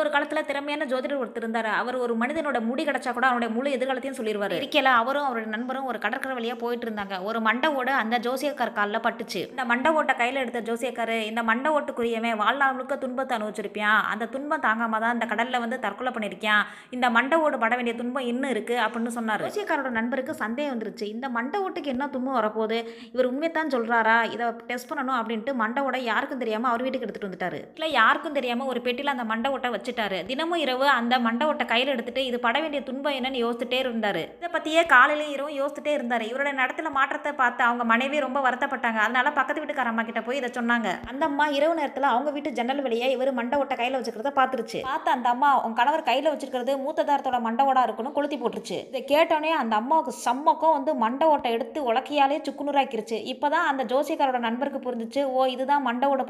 முன்னொரு காலத்துல திறமையான ஜோதிடர் ஒருத்தர் இருந்தாரு. அவர் ஒரு மனிதனோட முடி கிடைச்சா கூட அவனுடைய முழு எதிர்காலத்தையும் சொல்லிடுவாரு இருக்கல அவரும் அவரோட நண்பரும் ஒரு கடற்கரை வழியா போயிட்டு இருந்தாங்க. ஒரு மண்டை ஓடு அந்த ஜோசியக்கார் காலில் பட்டுச்சு. இந்த மண்டை ஓட்டை கையில எடுத்த ஜோசியக்காரு இந்த மண்டை ஓட்டுக்குரியவன் வாழ்நாள் முழுக்க துன்பத்தை அனுபவிச்சிருப்பியான் அந்த துன்பம் தாங்காம தான் இந்த கடல்ல வந்து தற்கொலை பண்ணிருக்கான் இந்த மண்டை ஓடு பட வேண்டிய துன்பம் இன்னும் இருக்கு அப்படின்னு சொன்னாரு. ஜோசியக்காரோட நண்பருக்கு சந்தேகம் வந்துருச்சு. இந்த மண்டை ஓட்டுக்கு என்ன துன்பம் வரப்போகுது? இவர் உண்மையத்தான் சொல்றாரா? இதை டெஸ்ட் பண்ணணும் அப்படின்ட்டு மண்டை ஓட யாருக்கும் தெரியாம அவர் வீட்டுக்கு எடுத்துட்டு வந்துட்டாரு. இல்லை யாருக்கும் தெரியாம ஒரு பெட்டியில் அந்த மண்டை ஓட்டை வச்சுட்டாரு தினமும் இரவு அந்த மண்டை ஓட்டை கையில் எடுத்துட்டு இது பட வேண்டிய துன்பம் என்னன்னு யோசிச்சுட்டே இருந்தார். இதை பற்றியே காலையிலையும் இரவும் யோசிச்சுட்டே இருந்தார். இவரோட நடத்துல மாற்றத்தை பார்த்து அவங்க மனைவி ரொம்ப வருத்தப்பட்டாங்க. அதனால பக்கத்து வீட்டுக்கார அம்மா கிட்ட போய் இதை சொன்னாங்க. அந்த அம்மா இரவு நேரத்தில் அவங்க வீட்டு ஜன்னல் வழியா இவர் மண்டை கையில் வச்சுக்கிறத பார்த்துருச்சு. பார்த்து அந்த அம்மா உன் கணவர் கையில் வச்சிருக்கிறது மூத்ததாரத்தோட மண்டவோடா இருக்கணும் கொளுத்தி போட்டுருச்சு. இதை கேட்டோடனே அந்த அம்மாவுக்கு செம்மக்கம் வந்து மண்டை எடுத்து உலக்கையாலே சுக்குநூறாக்கிருச்சு. இப்போதான் அந்த ஜோசியக்காரோட நண்பருக்கு புரிஞ்சுச்சு ஓ இதுதான் மண்டவோட ஓட